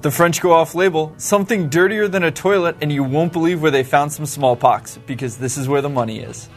The French go off label, something dirtier than a toilet, and you won't believe where they found some smallpox, because this is where the money is.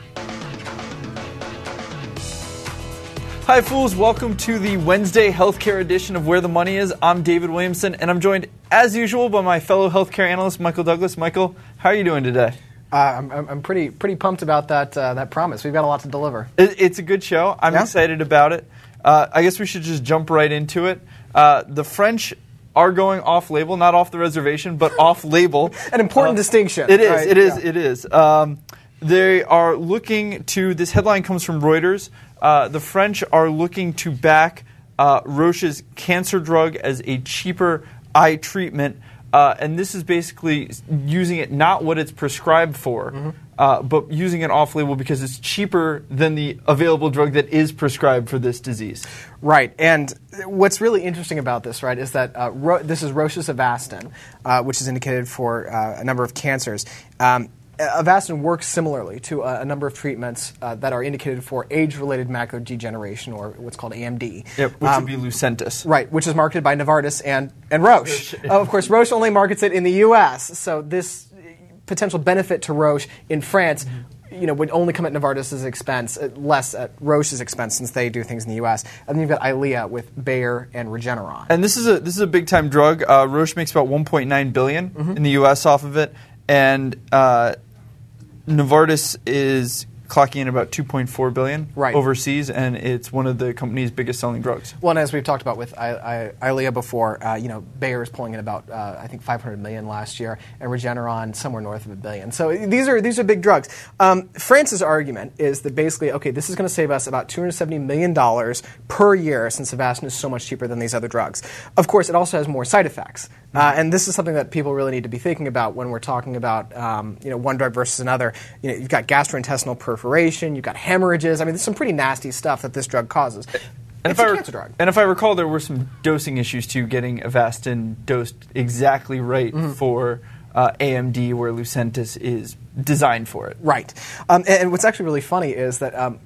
Hi, fools. Welcome to the Wednesday healthcare edition of Where the Money Is. I'm David Williamson, and I'm joined, as usual, by my fellow healthcare analyst, Michael Douglas. Michael, how are you doing today? Uh, I'm, I'm pretty pretty pumped about that uh, that promise. We've got a lot to deliver. It, it's a good show. I'm Yeah? excited about it. Uh, I guess we should just jump right into it. Uh, the French are going off label, not off the reservation, but off label. An important distinction. Uh, It is. right? It is. Yeah. It is. Um, they are looking to. This headline comes from Reuters. Uh, the French are looking to back uh, Roche's cancer drug as a cheaper eye treatment, uh, and this is basically using it not what it's prescribed for, Mm-hmm. Uh, but using it off-label because it's cheaper than the available drug that is prescribed for this disease. Right, and what's really interesting about this, right, is that uh, Ro- this is Roche's Avastin, uh, which is indicated for uh, a number of cancers. Um, Avastin works similarly to a, a number of treatments uh, that are indicated for age-related macular degeneration, or what's called AMD. Yep, which Um, would be Lucentis. Right, which is marketed by Novartis and, and Roche. Uh, of course, Roche only markets it in the U.S., so this potential benefit to Roche in France, you know, would only come at Novartis' expense, uh, less at Roche's expense since they do things in the U.S. And then you've got Eylea with Bayer and Regeneron. And this is a this is a big time drug. Uh, Roche makes about 1.9 billion Mm-hmm. in the U.S. off of it, and uh, Novartis is clocking in about 2.4 billion Right. overseas, and it's one of the company's biggest selling drugs. Well, and as we've talked about with I, I, before, uh, you know, Bayer is pulling in about uh, I think 500 million last year, and Regeneron somewhere north of a billion. So these are these are big drugs. Um, France's argument is that basically, okay, this is going to save us about 270 million dollars per year since Avastin is so much cheaper than these other drugs. Of course, it also has more side effects. Uh, and this is something that people really need to be thinking about when we're talking about um, you know one drug versus another. You know, you've got gastrointestinal perforation, you've got hemorrhages. I mean, there's some pretty nasty stuff that this drug causes. And it's if a I cancer drug. and if I recall, there were some dosing issues too, getting Avastin dosed exactly right Mm-hmm. for uh, AMD, where Lucentis is designed for it. Right. Um, and, and what's actually really funny is that. Um,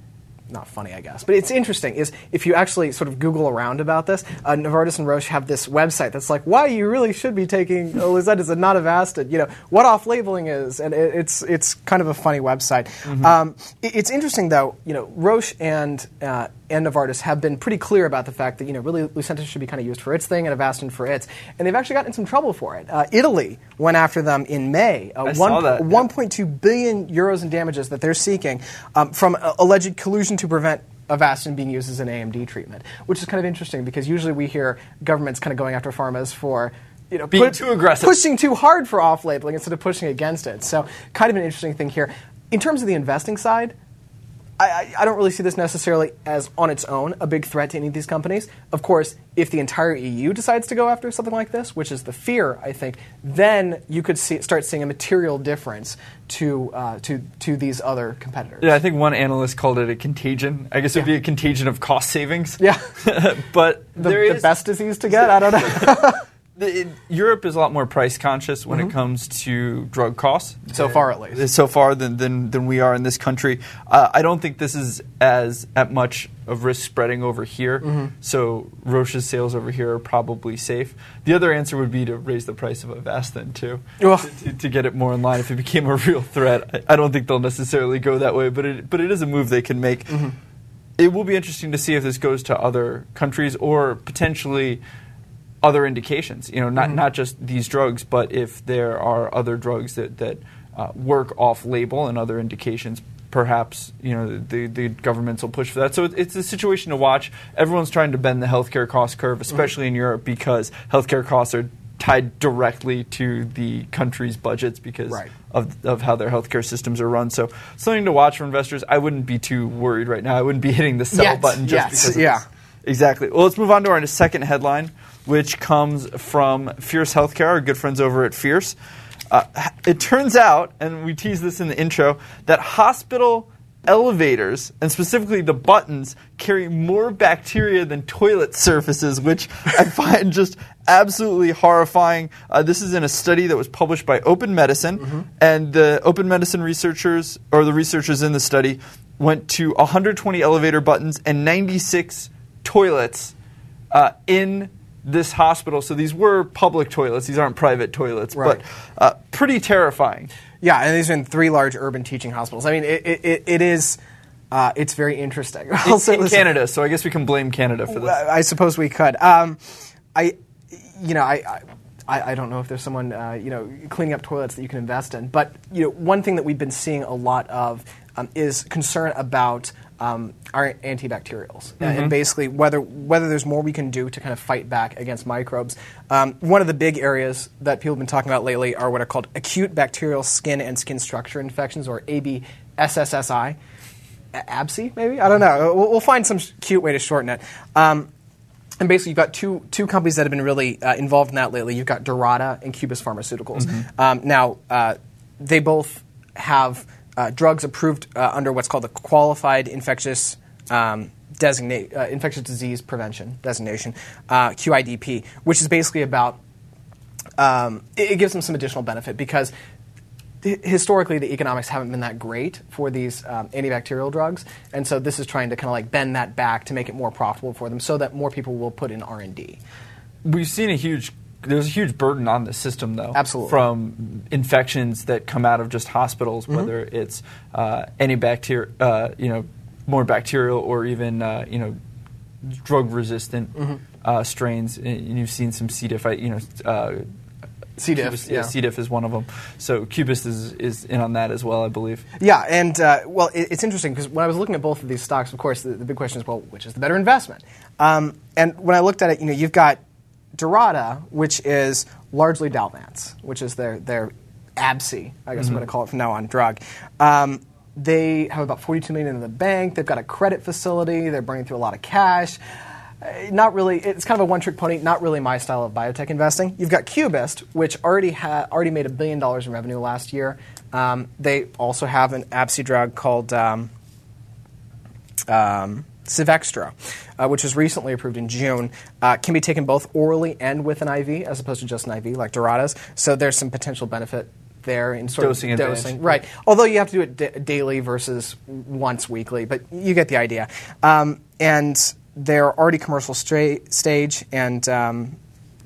not funny, I guess, but it's interesting. Is if you actually sort of Google around about this, uh, Novartis and Roche have this website that's like, why you really should be taking Lucentis and not Avastin. You know what off labeling is, and it, it's it's kind of a funny website. Um, it- it's interesting though. You know, Roche and uh, and Novartis have been pretty clear about the fact that you know really Lucentis should be kind of used for its thing and Avastin for its, and they've actually gotten in some trouble for it. Uh, Italy went after them in May. Uh, I saw that, yeah. 1.2 billion euros in damages that they're seeking um, from uh, alleged collusion to prevent Avastin being used as an AMD treatment, which is kind of interesting because usually we hear governments kind of going after pharmas for you know Being too aggressive. pushing too hard for off labeling instead of pushing against it. So kind of an interesting thing here. In terms of the investing side, I, I, I don't really see this necessarily as on its own a big threat to any of these companies. Of course, if the entire EU decides to go after something like this, which is the fear, I think, then you could see, start seeing a material difference to, uh, to, to these other competitors. Yeah, I think one analyst called it a contagion. I guess it would Yeah. be a contagion of cost savings. Yeah. but The, there the is- best disease to get? I don't know. The, Europe is a lot more price conscious when Mm-hmm. it comes to drug costs. So far, at least. So far than, than, than we are in this country. Uh, I don't think this is as at much of risk spreading over here. Mm-hmm. So Roche's sales over here are probably safe. The other answer would be to raise the price of Avastin too, to, to, to get it more in line. If it became a real threat, I, I don't think they'll necessarily go that way. But it, but it is a move they can make. Mm-hmm. It will be interesting to see if this goes to other countries or potentially other indications. You know, not not just these drugs, but if there are other drugs that that uh, work off label and other indications. Perhaps you know the the governments will push for that. So it- it's a situation to watch. Everyone's trying to bend the healthcare cost curve, especially in Europe, because healthcare costs are tied directly to the country's budgets because Right. of, of how their healthcare systems are run. So something to watch for investors. I wouldn't be too worried right now. I wouldn't be hitting the sell Yet, button just yes, because. Yeah. this. Exactly. Well, let's move on to our second headline, which comes from Fierce Healthcare, our good friends over at Fierce. Uh, it turns out, and we teased this in the intro, that hospital elevators, and specifically the buttons, carry more bacteria than toilet surfaces, which I find just absolutely horrifying. Uh, this is in a study that was published by Open Medicine, and the Open Medicine researchers, or the researchers in the study, went to 120 elevator buttons and 96 toilets uh, in this hospital. So these were public toilets; these aren't private toilets, Right. but uh, pretty terrifying. Yeah, and these are in three large urban teaching hospitals. I mean, it, it, it- is. Uh, it's very interesting. I'll say in this- Canada, so I guess we can blame Canada for this. I suppose we could. Um, I, you know, I, I, I don't know if there's someone, uh, you know, cleaning up toilets that you can invest in. But you know, one thing that we've been seeing a lot of um, is concern about um, our antibacterials Uh, and basically whether whether there's more we can do to kind of fight back against microbes. Um, one of the big areas that people have been talking about lately are what are called acute bacterial skin and skin structure infections, or ABSSSI. ABSI, maybe? I don't know. We'll, we'll find some cute way to shorten it. Um, and basically, you've got two, two companies that have been really uh, involved in that lately. You've got Durata and Cubist Pharmaceuticals. Um, now, uh, they both have uh, drugs approved uh, under what's called the Qualified Infectious um, Designate, uh, Infectious Disease Prevention Designation, uh, QIDP, which is basically about um, it, it gives them some additional benefit because hi- historically the economics haven't been that great for these um, antibacterial drugs, and so this is trying to kind of like bend that back to make it more profitable for them, so that more people will put in R and D. We've seen a huge. There's a huge burden on the system, though. Absolutely. From infections that come out of just hospitals, whether it's uh, any bacteria, uh, you know, more bacterial or even uh, you know, drug resistant uh, strains. And you've seen some C. diff. You know, uh, C. diff, Cubis- yeah. C. diff is one of them. So Cubist is, is in on that as well, I believe. Yeah, and uh, well, it, it's interesting because when I was looking at both of these stocks, of course, the, the big question is, well, which is the better investment? Um, and when I looked at it, you know, you've got Durata, which is largely Dalvance, which is their their ABSI, I guess I'm going to call it from now on, drug. Um, they have about 42 million in the bank. They've got a credit facility. They're burning through a lot of cash. Uh, not really. It's kind of a one-trick pony. Not really my style of biotech investing. You've got Cubist, which already ha- already made a billion dollars in revenue last year. Um, they also have an ABSI drug called um, um, Sivextro, uh, which was recently approved in June, uh, can be taken both orally and with an IV, as opposed to just an IV, like Durata's. So there's some potential benefit there in sort Dosing of advantage. dosing, right? Although you have to do it da- daily versus once weekly, but you get the idea. Um, and they're already commercial stra- stage, and um,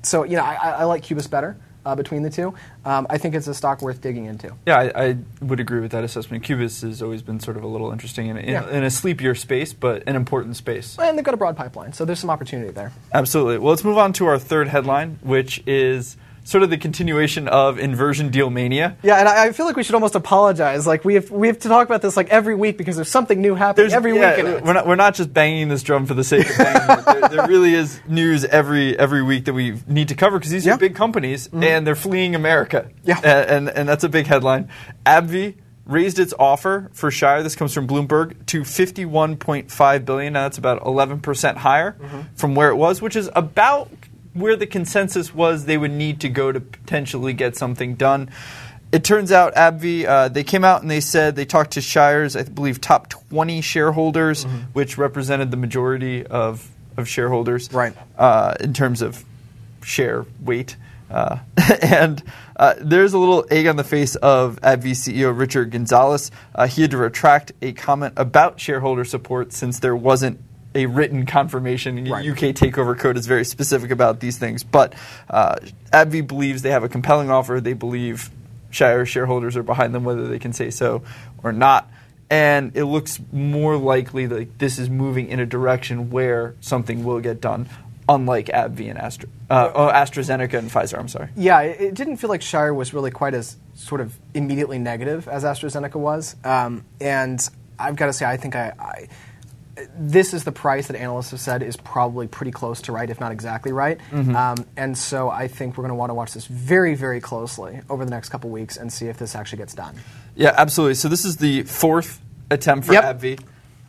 so you know I, I I like Cubist better uh, between the two. Um, I think it's a stock worth digging into. Yeah, I, I would agree with that assessment. Cubist has always been sort of a little interesting in, in, Yeah. in a sleepier space, but an important space. And they've got a broad pipeline, so there's some opportunity there. Absolutely. Well, let's move on to our third headline, which is sort of the continuation of inversion deal mania. Yeah, and I, I feel like we should almost apologize. Like we have we have to talk about this like every week because there's something new happening every yeah, week. We're not, we're not just banging this drum for the sake of banging it. There, there really is news every every week that we need to cover because these Yeah. are big companies mm-hmm. and they're fleeing America. Yeah. A- and, and that's a big headline. AbbVie raised its offer for Shire. This comes from Bloomberg to 51.5 billion. Now that's about 11 percent higher mm-hmm. from where it was, which is about where the consensus was they would need to go to potentially get something done. It turns out AbbVie, uh, they came out and they said they talked to Shire's, I believe, top 20 shareholders, which represented the majority of, of shareholders Right. uh, in terms of share weight. Uh, and uh, there's a little egg on the face of AbbVie CEO Richard Gonzalez. Uh, he had to retract a comment about shareholder support since there wasn't a written confirmation. Right. UK takeover code is very specific about these things. But uh, AbbVie believes they have a compelling offer. They believe Shire shareholders are behind them, whether they can say so or not. And it looks more likely that this is moving in a direction where something will get done, unlike AbbVie and Astra, uh, oh, AstraZeneca and Pfizer. I'm sorry. Yeah, it, it didn't feel like Shire was really quite as sort of immediately negative as AstraZeneca was. Um, and I've got to say, I think I, I this is the price that analysts have said is probably pretty close to right, if not exactly right. Um, and so I think we're going to want to watch this very, very closely over the next couple weeks and see if this actually gets done. Yeah, absolutely. So this is the fourth attempt for Yep. AbbVie.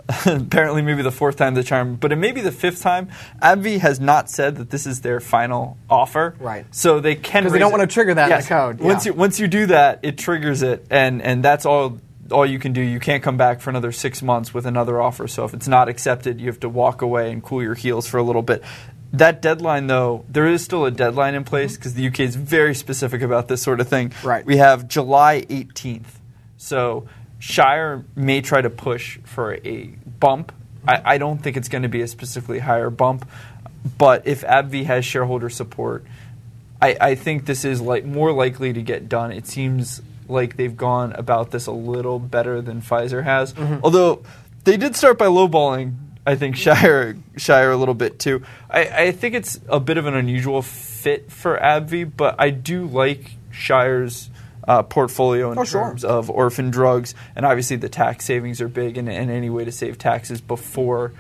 Apparently, maybe the fourth time the charm, but it may be the fifth time. AbbVie has not said that this is their final offer. Right. So they can 'Cause they don't it. wanna trigger that in the Yes. code, Once yeah. you once you do that, it triggers it, and and that's all all you can do. You can't come back for another six months with another offer. So if it's not accepted, you have to walk away and cool your heels for a little bit. That deadline, though, there is still a deadline in place because the UK is very specific about this sort of thing. Mm-hmm. Right. We have July 18th. So Shire may try to push for a bump. I, I don't think it's going to be a specifically higher bump. but if AbbVie has shareholder support, I, I think this is like more likely to get done. It seems like they've gone about this a little better than Pfizer has. Although they did start by lowballing, I think Shire Shire a little bit too. I, I think it's a bit of an unusual fit for AbbVie, but I do like Shire's uh, portfolio in Oh, sure. terms of orphan drugs, and obviously the tax savings are big, and, and any way to save taxes before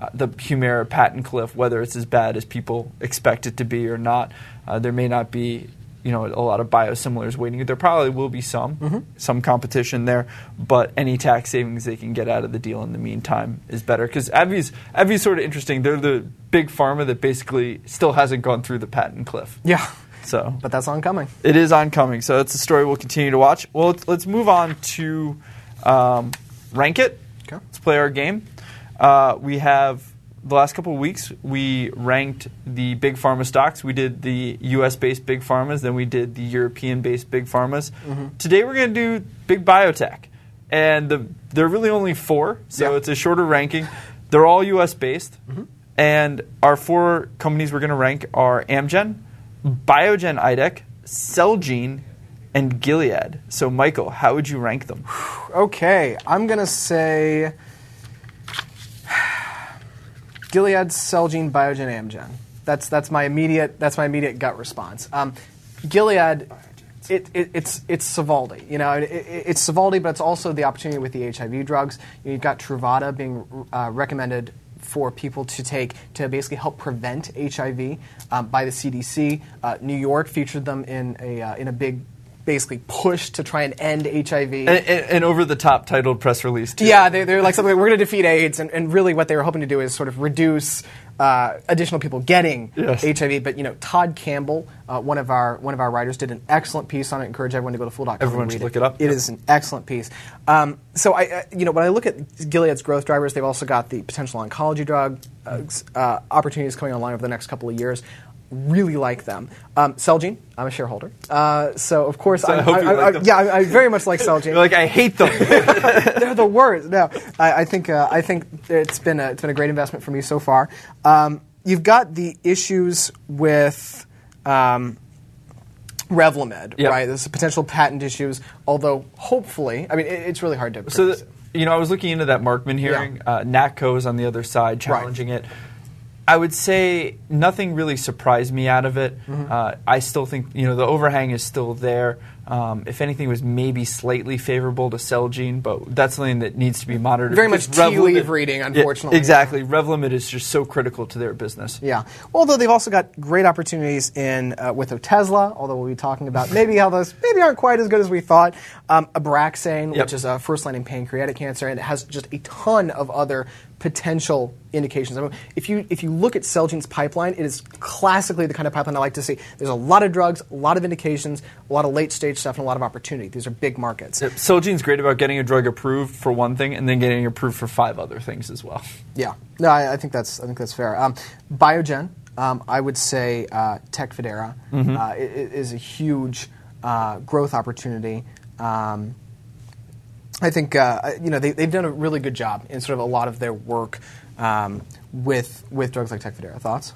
uh, the Humira patent cliff, whether it's as bad as people expect it to be or not. Uh, there may not be, you know, a lot of biosimilars waiting. There probably will be some, some competition there, but any tax savings they can get out of the deal in the meantime is better. Because AbbVie's, AbbVie's sort of interesting. They're the big pharma that basically still hasn't gone through the patent cliff. Yeah, So but that's oncoming. it is oncoming, so that's a story we'll continue to watch. Well, let's, let's move on to um, rank it. Okay. Let's play our game. Uh, we have the last couple of weeks we ranked the big pharma stocks. We did the U.S. based big pharmas, then we did the European based big pharmas. Mm-hmm. Today we're going to do big biotech, and the, there are really only four, so Yeah. it's a shorter ranking. They're all U.S. based, mm-hmm. and our four companies we're going to rank are Amgen, Biogen IDEC, Celgene, and Gilead. So, Michael, how would you rank them? Okay, I'm gonna say Gilead, Celgene, Biogen, Amgen. That's that's my immediate that's my immediate gut response. Um, Gilead, it, it, it's it's Sovaldi. You know, it, it, it's Sovaldi, but it's also the opportunity with the HIV drugs. You've got Truvada being uh, recommended for people to take to basically help prevent HIV um, by the CDC. Uh, New York featured them in a uh, in a big basically push to try and end HIV. And, and, and over the top titled press release, too. Yeah, they, they're like something like, we're going to defeat AIDS, and, and really what they were hoping to do is sort of reduce uh, additional people getting Yes. HIV. But you know, Todd Campbell, uh, one of our one of our writers, did an excellent piece on it. Encourage everyone to go to fool.com. Everyone should read look it up. It Yep. is an excellent piece. Um, so I, uh, you know, when I look at Gilead's growth drivers, they've also got the potential oncology drug uh, opportunities coming online over the next couple of years. Really like them. Um, Celgene, I'm a shareholder, uh, so of course So I hope you like yeah, I, I very much like Celgene. Like, I hate them. They're the worst. No, I, I think uh, I think it's been a, it's been a great investment for me so far. Um, you've got the issues with. Um, Revlimid, Yep. right? There's potential patent issues, although hopefully, I mean, it, it's really hard to. so, the, you know, I was looking into that Markman hearing. Uh, Natco is on the other side challenging it. I would say nothing really surprised me out of it. Mm-hmm. Uh, I still think you know the overhang is still there. Um, if anything, it was maybe slightly favorable to Celgene, but that's something that needs to be monitored. Very much tea Revlimid- leaf reading, Yeah, unfortunately. exactly, Revlimid is just so critical to their business. Yeah. Although they've also got great opportunities in uh, with Otezla, although we'll be talking about maybe how those maybe aren't quite as good as we thought. Um, Abraxane, Yep. which is a first line in pancreatic cancer, and it has just a ton of other potential indications. I mean, if you if you look at Celgene's pipeline, it is classically the kind of pipeline I like to see. There's a lot of drugs, a lot of indications, a lot of late stage stuff, and a lot of opportunity. These are big markets. Yep. Celgene's great about getting a drug approved for one thing and then getting approved for five other things as well. Yeah, no, I, I think that's I think that's fair. Um, Biogen, um, I would say uh, Tecfidera Mm-hmm. uh, i- i- is a huge uh, growth opportunity. Um, I think uh, you know they, they've done a really good job in sort of a lot of their work um, with with drugs like Tecfidera. Thoughts?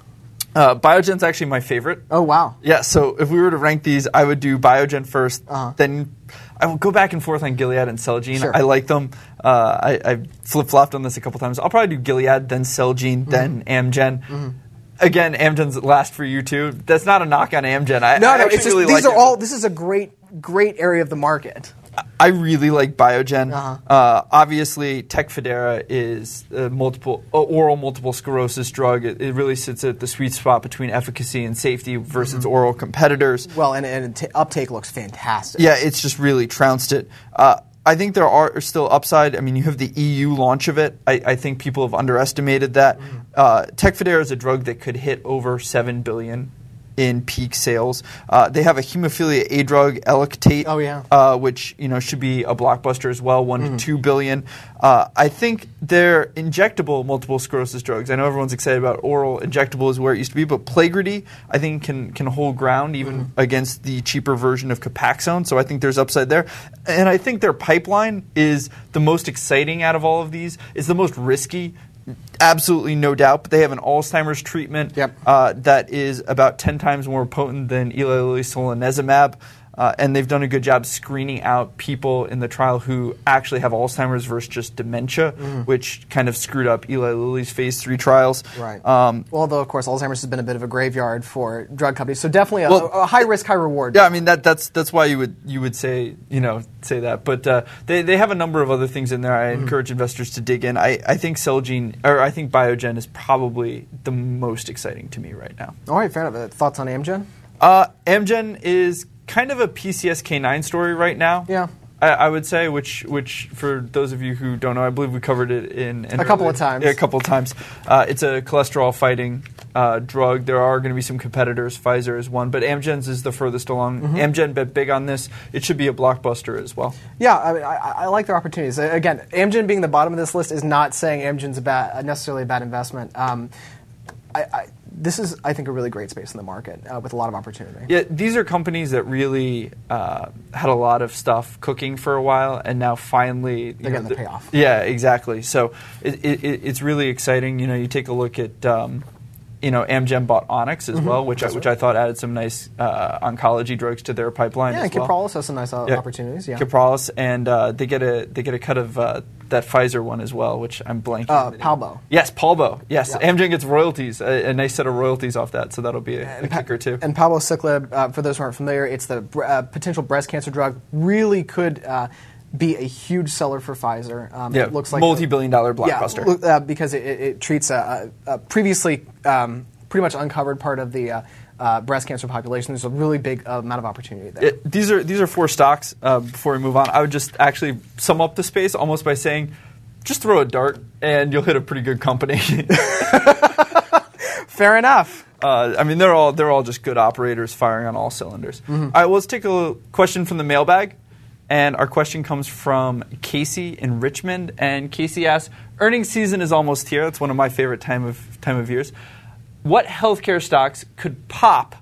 Uh, Biogen's actually my favorite. Oh wow, Yeah, so if we were to rank these, I would do Biogen 1st Uh-huh. then I will go back and forth on Gilead and Celgene. Sure. I like them. Uh, I, I flip flopped on this a couple times. I'll probably do Gilead, then Celgene, Mm-hmm. then Amgen. Again, Amgen's last for you too. That's not a knock on Amgen. I, no, no, it's just really these like are it. all. This is a great great area of the market. I really like Biogen. Uh-huh. Uh, obviously, Tecfidera is a multiple uh, oral multiple sclerosis drug. It, it really sits at the sweet spot between efficacy and safety versus Mm-hmm. oral competitors. Well, and, and t- uptake looks fantastic. Yeah, it's just really trounced it. Uh, I think there are still upside. I mean, you have the EU launch of it. I, I think people have underestimated that. Mm-hmm. Uh, Tecfidera is a drug that could hit over seven billion in peak sales. Uh, they have a hemophilia A drug, Eloctate, Oh, yeah. uh, which you know should be a blockbuster as well, one Mm-hmm. to two billion. Uh, I think they're injectable multiple sclerosis drugs. I know everyone's excited about oral injectable is where it used to be, but Plegridy I think can can hold ground even Mm-hmm. against the cheaper version of Copaxone. So I think there's upside there, and I think their pipeline is the most exciting out of all of these. It's the most risky absolutely no doubt. But they have an Alzheimer's treatment Yep. uh, that is about 10 times more potent than Eli Lilly solanezumab. Uh, and they've done a good job screening out people in the trial who actually have Alzheimer's versus just dementia, which kind of screwed up Eli Lilly's phase three trials. Right. Um, well, although of course Alzheimer's has been a bit of a graveyard for drug companies, so definitely a, Well- a high risk, high reward. Yeah, I mean that that's that's why you would you would say you know say that, but uh, they they have a number of other things in there. I Mm-hmm. encourage investors to dig in. I, I think Celgene or I think Biogen is probably the most exciting to me right now. All right, fair enough. Uh, Thoughts on Amgen? Uh, Amgen is kind of a PCSK9 story right now. Yeah. I, I would say, which, which for those of you who don't know, I believe we covered it in, in A couple earlier- of times. Yeah, a couple of times. Uh, it's a cholesterol fighting uh, drug. There are going to be some competitors. Pfizer is one, but Amgen's is the furthest along. Mm-hmm. Amgen bet big on this. It should be a blockbuster as well. Yeah, I, mean, I, I like their opportunities. Again, Amgen being the bottom of this list is not saying Amgen's a bad, necessarily a bad investment. Um, I, I, this is, I think, a really great space in the market uh, with a lot of opportunity. Yeah, these are companies that really uh, had a lot of stuff cooking for a while, and now finally They're know, getting the th- payoff. Yeah, exactly. So it, it- it's really exciting. You know, you take a look at. Um, you know, Amgen bought Onyx Mm-hmm. as well, which I, which I thought added some nice uh, oncology drugs to their pipeline. Yeah, as and well. Has some nice uh, Yeah. opportunities. Yeah. Kyprolis, and uh, they get a they get a cut of uh, that Pfizer one as well, which I'm blanking. Uh. Palbo. Yes, Palbo. Yes, Yeah. Amgen gets royalties, a, a nice set of royalties off that, so that'll be a, a And pa- kicker too. And palbociclib, uh, for those who aren't familiar, it's the uh, potential breast cancer drug. Really could uh, be a huge seller for Pfizer. Um, yeah, it looks like multi-billion dollar blockbuster. Yeah, uh, because it, it, treats a, a, previously um, pretty much uncovered part of the uh, uh, breast cancer population. There's a really big amount of opportunity there. It- these are these are four stocks. Uh, before we move on, I would just actually sum up the space almost by saying, just throw a dart and you'll hit a pretty good company. Fair enough. uh, I mean, they're all they're all just good operators firing on all cylinders. Mm-hmm. All right, well, let's take a question from the mailbag, and our question comes from Casey in Richmond, and Casey asks, "Earnings season is almost here. That's one of my favorite time of time of years. What healthcare stocks could pop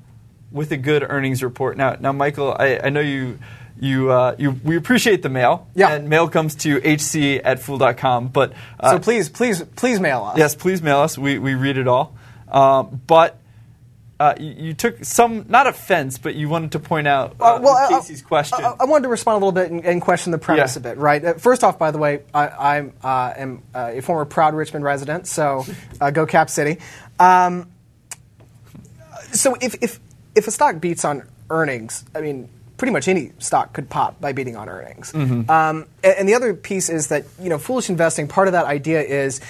with a good earnings report?" Now, now, Michael, I, I know you. You, uh, you, we appreciate the mail. Yeah. And mail comes to hc at fool.com. But uh, so please, please, please mail us. Yes, please mail us. We, we read it all. Um, but uh, you, you took some, not offense, but you wanted to point out uh, Uh, well, I- Casey's question. I, I wanted to respond a little bit and, and question the premise Yeah. a bit, right? Uh, first off, by the way, I, I'm uh, am uh, a former proud Richmond resident, so uh, go Cap City. Um, so if, if if a stock beats on earnings, I mean, pretty much any stock could pop by beating on earnings. Mm-hmm. Um, and, and the other piece is that you know, foolish investing. Part of that idea is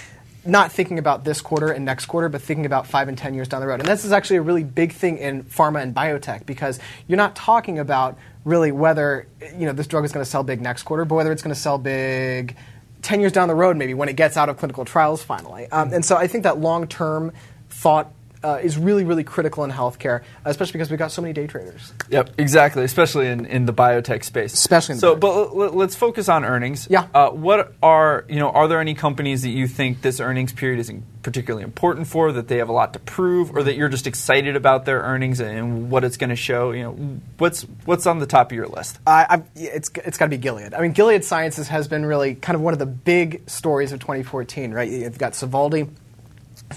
not thinking about this quarter and next quarter, but thinking about five and ten years down the road. And this is actually a really big thing in pharma and biotech because you're not talking about really whether you know this drug is going to sell big next quarter, but whether it's going to sell big. 10 years down the road, maybe when it gets out of clinical trials finally. Um, and so I think that long term thought uh, is really, really critical in healthcare, especially because we've got so many day traders. Yep, exactly, especially in, in the biotech space. Especially in the so, biotech. but l- l- let's focus on earnings. Yeah. Uh, what are you know? Are there any companies that you think this earnings period is particularly important for? That they have a lot to prove, or that you're just excited about their earnings and what it's going to show? You know, what's what's on the top of your list? I, I've, it's it's got to be Gilead. I mean, Gilead Sciences has been really kind of one of the big stories of 2014, right? You've got Sovaldi,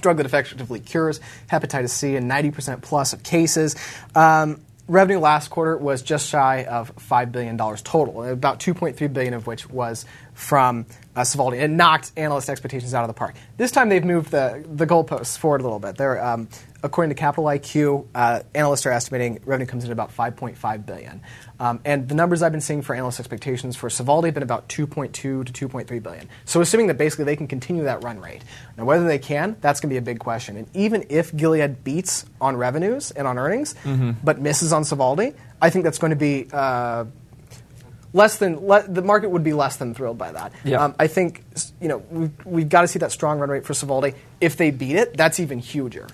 drug that effectively cures hepatitis C in 90% plus of cases. Um, revenue last quarter was just shy of $5 billion total, about 2.3 billion of which was from uh, Sovaldi. It knocked analyst expectations out of the park. This time they've moved the, the goalposts forward a little bit. They're, um, according to Capital IQ, uh, analysts are estimating revenue comes in at about 5.5 billion. Um, and the numbers I've been seeing for analyst expectations for Sovaldi have been about 2.2 to 2.3 billion. So assuming that basically they can continue that run rate. Now whether they can, that's going to be a big question. And even if Gilead beats on revenues and on earnings, but misses on Sovaldi, I think that's going to be uh, less than le- the market would be less than thrilled by that. Yeah. Um, I think you know we've, we've got to see that strong run rate for Sovaldi. If they beat it, that's even huger.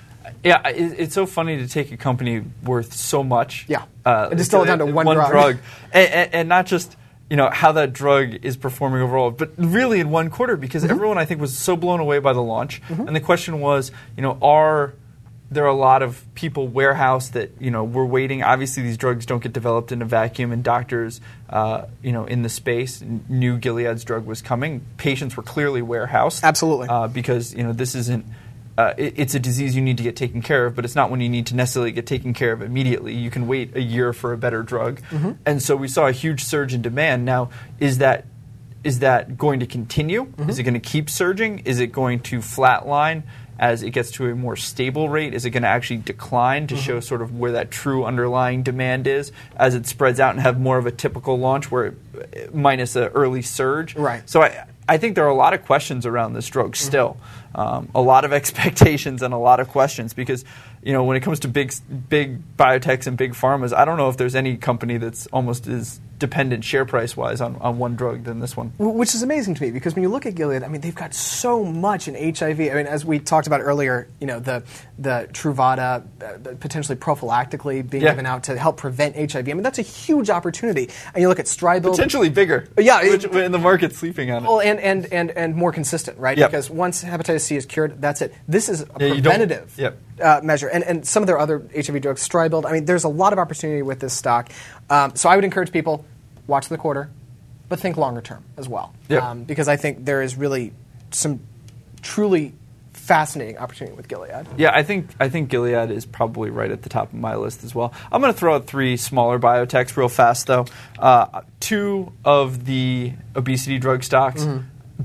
Yeah, it, it's so funny to take a company worth so much. Yeah. And distill it down to one drug. and, and, and not just you know how that drug is performing overall, but really in one quarter because Mm-hmm. everyone I think was so blown away by the launch, and the question was, you know, are there are a lot of people warehouse that you know we're waiting. Obviously, these drugs don't get developed in a vacuum, and doctors, uh, you know, in the space knew Gilead's drug was coming. Patients were clearly warehoused, Absolutely. uh, because you know this isn't. Uh, it, it's a disease you need to get taken care of, but it's not one you need to necessarily get taken care of immediately. You can wait a year for a better drug, and so we saw a huge surge in demand. Now, is that is that going to continue? Is it going to keep surging? Is it going to flatline as it gets to a more stable rate? Is it going to actually decline to mm-hmm. show sort of where that true underlying demand is as it spreads out and have more of a typical launch where it, minus an early surge? Right. So I, I think there are a lot of questions around this drug mm-hmm. still. Um, a lot of expectations and a lot of questions because you know when it comes to big big biotechs and big pharmas, I don't know if there's any company that's almost as dependent share price wise on, on one drug than this one. Which is amazing to me because when you look at Gilead, I mean, they've got so much in HIV. I mean, as we talked about earlier, you know, the the Truvada uh, potentially prophylactically being Yeah. given out to help prevent HIV. I mean, that's a huge opportunity. And you look at Stribild. Potentially bigger. Yeah, it- which, and the market's sleeping on it. Well, and, and, and, and more consistent, right? Yep. Because once hepatitis C is cured, that's it. This is a Yeah, preventative yep. uh, measure. And, and some of their other HIV drugs, Stribild, I mean, there's a lot of opportunity with this stock. Um, so I would encourage people, watch the quarter, but think longer term as well. Yep. because I think there is really some truly fascinating opportunity with Gilead. Yeah, I think I think Gilead is probably right at the top of my list as well. I'm going to throw out three smaller biotechs real fast though. Uh, two of the obesity drug stocks,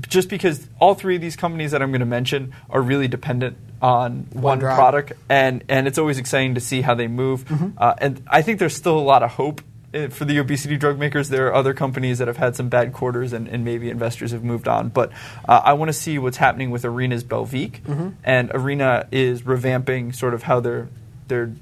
just because all three of these companies that I'm going to mention are really dependent on one, drug. product, and and it's always exciting to see how they move. Uh, and I think there's still a lot of hope. uh, For the obesity drug makers, there are other companies that have had some bad quarters, and, and maybe investors have moved on. But uh, I want to see what's happening with Arena's Belviq, and Arena is revamping sort of how they're they're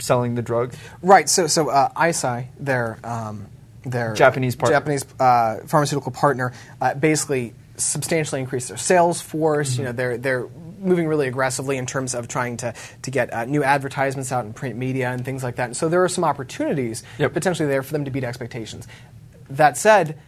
selling the drug. Right. So, so uh, Eisai, their um, their Japanese partner. Japanese uh, pharmaceutical partner, uh, basically substantially increased their sales force. Mm-hmm. You know, they're they're moving really aggressively in terms of trying to to get uh, new advertisements out in print media and things like that. And so there are some opportunities Yep. potentially there for them to beat expectations. That said.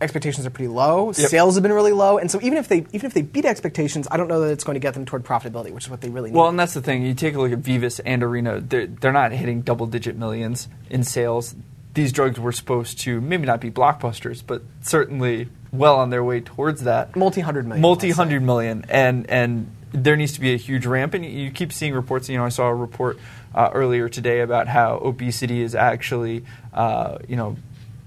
Expectations are pretty low. Yep. Sales have been really low, and so even if they even if they beat expectations, I don't know that it's going to get them toward profitability, which is what they really need. Well, and that's the thing. You take a look at Vivus and Arena; they're, they're not hitting double-digit millions in sales. These drugs were supposed to maybe not be blockbusters, but certainly well on their way towards that. Multi-hundred million, multi let's hundred say. million, and and there needs to be a huge ramp. And you- keep seeing reports. You know, I saw a report uh, earlier today about how obesity is actually, uh, you know,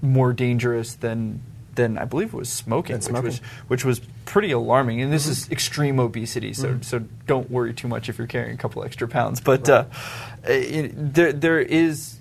more dangerous than than I believe it was smoking, smoking. which was which was pretty alarming. And this is extreme obesity, so Mm-hmm. so don't worry too much if you're carrying a couple extra pounds. But uh, it, there there is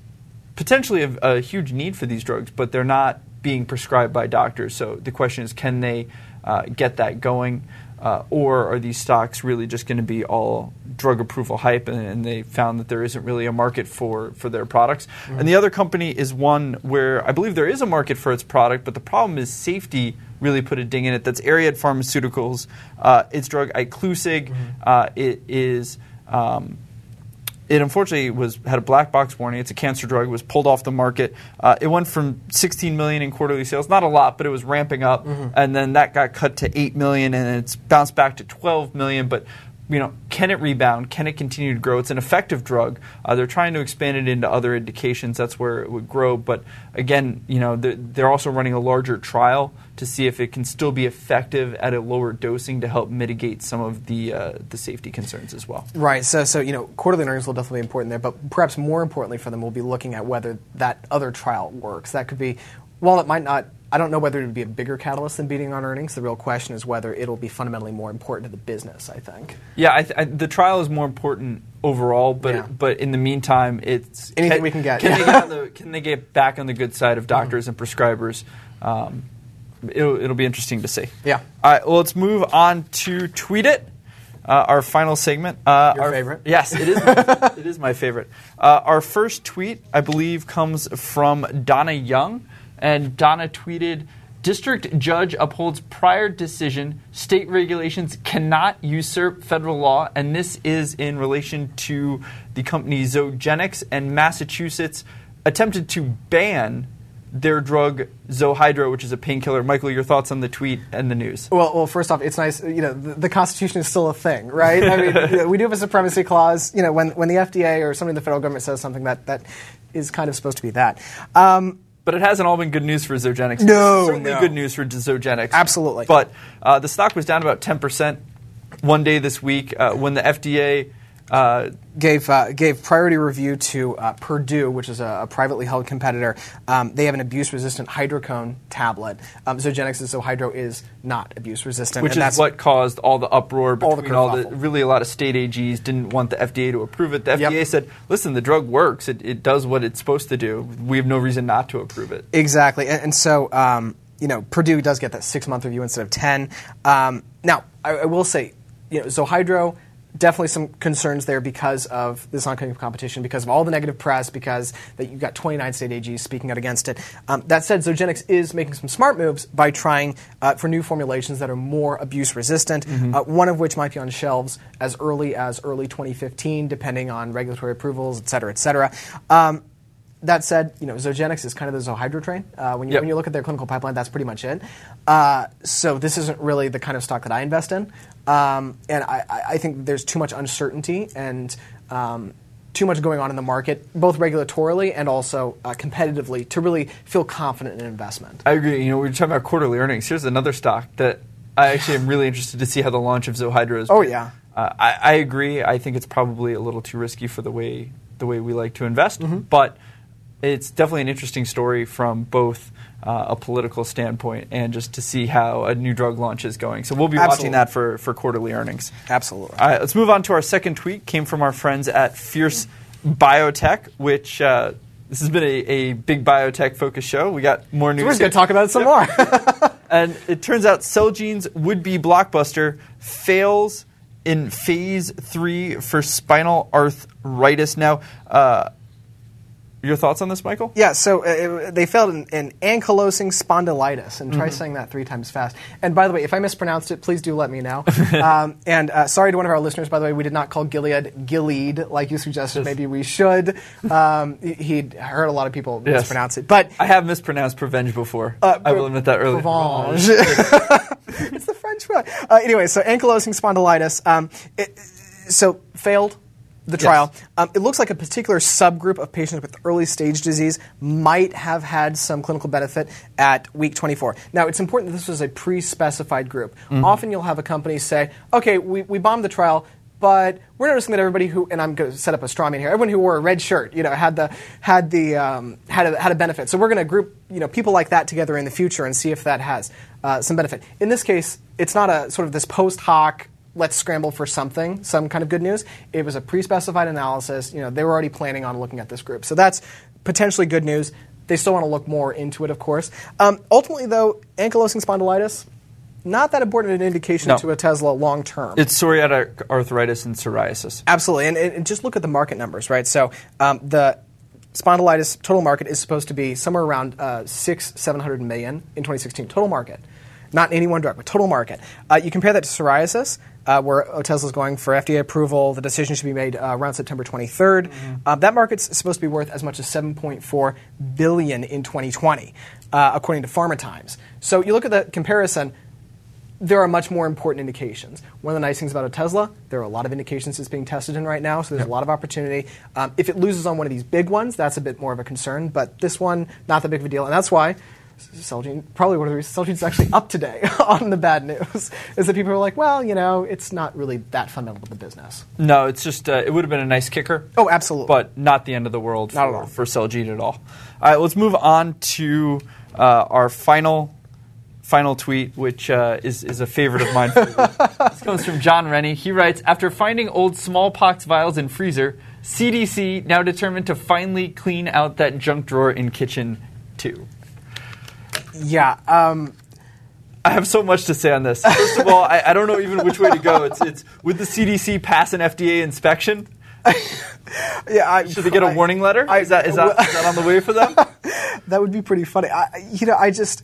potentially a, a huge need for these drugs, but they're not being prescribed by doctors. So the question is, can they uh, get that going? Uh, or are these stocks really just going to be all drug approval hype and, and they found that there isn't really a market for, for their products? And the other company is one where I believe there is a market for its product, but the problem is safety really put a ding in it. That's Ariad Pharmaceuticals. Uh, its drug Iclusig. Uh, it is. Um, it unfortunately was had a black box warning. It's a cancer drug. It was pulled off the market. Uh, it went from 16 million in quarterly sales, not a lot, but it was ramping up, and then that got cut to 8 million, and it's bounced back to 12 million. But you know, can it rebound? Can it continue to grow? It's an effective drug. Uh, they're trying to expand it into other indications. That's where it would grow. But again, you know, they're, they're also running a larger trial to see if it can still be effective at a lower dosing to help mitigate some of the uh, the safety concerns as well. Right. So, so you know, quarterly earnings will definitely be important there, but perhaps more importantly for them, we'll be looking at whether that other trial works. That could be, while it might not, I don't know whether it would be a bigger catalyst than beating on earnings. The real question is whether it'll be fundamentally more important to the business. I think. Yeah, I th- I, the trial is more important overall, but Yeah. but in the meantime, it's Anything we can get, Can, yeah. they get the, can they get back on the good side of doctors and prescribers? Um, it'll, it'll be interesting to see. Yeah. All right. Well, let's move on to tweet it. Uh, our final segment. Uh, Your our- favorite? Yes, it is. My, it is my favorite. Uh, our first tweet, I believe, comes from Donna Young, and Donna tweeted. District judge upholds prior decision. State regulations cannot usurp federal law, and this is in relation to the company Zogenix and Massachusetts attempted to ban their drug Zohydro, which is a painkiller. Michael, your thoughts on the tweet and the news? Well, well, first off, it's nice. You know, the, the Constitution is still a thing, right? I mean, you know, we do have a supremacy clause. You know, when when the FDA or somebody in the federal government says something that that is kind of supposed to be that. Um, but it hasn't all been good news for Zogenix. No, certainly no. good news for Zogenix. Absolutely. But uh, the stock was down about 10% one day this week uh, when the FDA uh, gave uh, gave priority review to uh, Purdue, which is a, a privately held competitor. Um, they have an abuse-resistant hydrocodone tablet. Um, Zogenix's Zohydro is not abuse-resistant, which and is that's what caused all the uproar All the all the, really a lot of state AGs didn't want the FDA to approve it. The Yep. FDA said, "Listen, the drug works. It, it does what it's supposed to do. We have no reason not to approve it." Exactly, and, and so um, you know Purdue does get that six month review instead of ten. Um, now, I, I will say, you know, Zohydro definitely some concerns there because of this oncoming competition, because of all the negative press, because that you've got 29 state AGs speaking out against it. Um, that said, Zogenix is making some smart moves by trying uh, for new formulations that are more abuse resistant. Uh, one of which might be on shelves as early as early 2015, depending on regulatory approvals, et cetera, et cetera. Um, that said, you know, Zogenix is kind of the Zohydro train. Uh, when, you, Yep. when you look at their clinical pipeline, that's pretty much it. Uh, so this isn't really the kind of stock that I invest in. Um, and I, I- think there's too much uncertainty and um, too much going on in the market, both regulatorily and also uh, competitively, to really feel confident in investment. I agree. You know, we were talking about quarterly earnings. Here's another stock that I actually am really interested to see how the launch of Zohydro is. Oh, yeah. Uh, I, I agree. I think it's probably a little too risky for the way the way we like to invest, Mm-hmm. but it's definitely an interesting story from both uh, a political standpoint and just to see how a new drug launch is going. So we'll be Absolutely. watching that for, for quarterly earnings. Absolutely. All right, let's move on to our second tweet. Came from our friends at Fierce Biotech, which uh, this has been a, a big biotech focused show. We got more news. We're just going to talk about it some more. And it turns out Celgene's would-be blockbuster fails in phase three for spinal arthritis. Now, uh, your thoughts on this, Michael? Yeah, so uh, they failed in, in ankylosing spondylitis, and try saying that three times fast. And by the way, if I mispronounced it, please do let me know. um, and uh, sorry to one of our listeners, by the way, we did not call Gilead Gilead like you suggested. Maybe we should. Um, he- he'd heard a lot of people Yes. mispronounce it, but I have mispronounced Prevenge before. Uh, I will admit that earlier. Provenge. it's the French way. Uh, anyway, so ankylosing spondylitis. Um, it, so failed the trial. Um, it looks like a particular subgroup of patients with early stage disease might have had some clinical benefit at week 24. Now, it's important that this was a pre-specified group. Often you'll have a company say, okay, we, we bombed the trial, but we're noticing that everybody who and I'm going to set up a straw man here. Everyone who wore a red shirt, you know, had the had the um, had a, had a benefit. So we're going to group you know people like that together in the future and see if that has uh, some benefit. In this case, it's not a sort of this post hoc. Let's scramble for something, some kind of good news. It was a pre-specified analysis. You know, they were already planning on looking at this group, so that's potentially good news. They still want to look more into it, of course. Um, ultimately, though, ankylosing spondylitis, not that important an indication No. to Otezla long term. It's psoriatic arthritis and psoriasis. Absolutely, and, and just look at the market numbers, right? So um, the spondylitis total market is supposed to be somewhere around uh, six, seven hundred million in 2016 total market, not any one drug, but total market. Uh, you compare that to psoriasis, uh, where Otezla is going for FDA approval. The decision should be made uh, around September 23rd. Uh, that market's supposed to be worth as much as 7.4 billion in 2020, uh, according to Pharma Times. So you look at the comparison there are much more important indications. One of the nice things about Otezla, there are a lot of indications it's being tested in right now, so there's a lot of opportunity. Um, if it loses on one of these big ones, that's a bit more of a concern, but this one, not that big of a deal. And that's why Celgene, probably one of the reasons Celgene's actually up today on the bad news, is that people are like, well, you know, it's not really that fundamental to the business. No, it's just uh, it would have been a nice kicker. Oh, absolutely. but not the end of the world Not for, at all. for Celgene at all. All right, let's move on to uh, our final final tweet, which uh, is, is a favorite of mine. this comes from John Rennie. He writes After finding old smallpox vials in freezer, CDC now determined to finally clean out that junk drawer in kitchen too. Yeah, um, I have so much to say on this. First of all, I, I don't know even which way to go. It's, it's would the CDC pass an FDA inspection? yeah. I, Should they get a warning letter? I- is, that, is, that, is that on the way for them? that would be pretty funny. I, you know, I just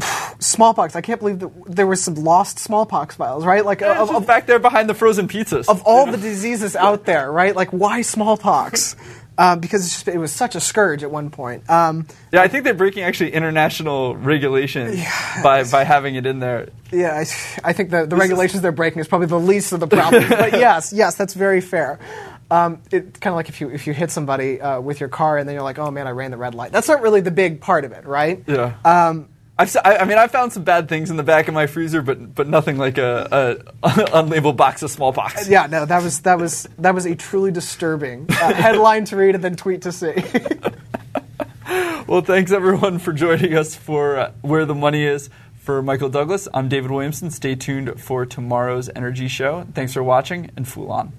smallpox. I can't believe that there were some lost smallpox files, right? Like It's of, of, back there behind the frozen pizzas. of all the diseases out there, right? Like why smallpox? um, because it's just, it was such a scourge at one point. Um, Yeah, I think they're breaking actually international regulations by, by having it in there. yeah, I, I think the, the regulations they're breaking is probably the least of the problems. but yes, yes, that's very fair. Um, it's kind of like if you if you hit somebody uh, with your car and then you're like, oh man, I ran the red light. That's not really the big part of it, right? Yeah. Um, I've, I mean, I found some bad things in the back of my freezer, but but nothing like a, a unlabeled box of smallpox. yeah, no, that was that was that was a truly disturbing uh, headline to read and then tweet to see. Well, thanks everyone for joining us for uh, Where the Money Is. For Michael Douglas, I'm David Williamson. Stay tuned for tomorrow's Energy Show. Thanks for watching and Fool On.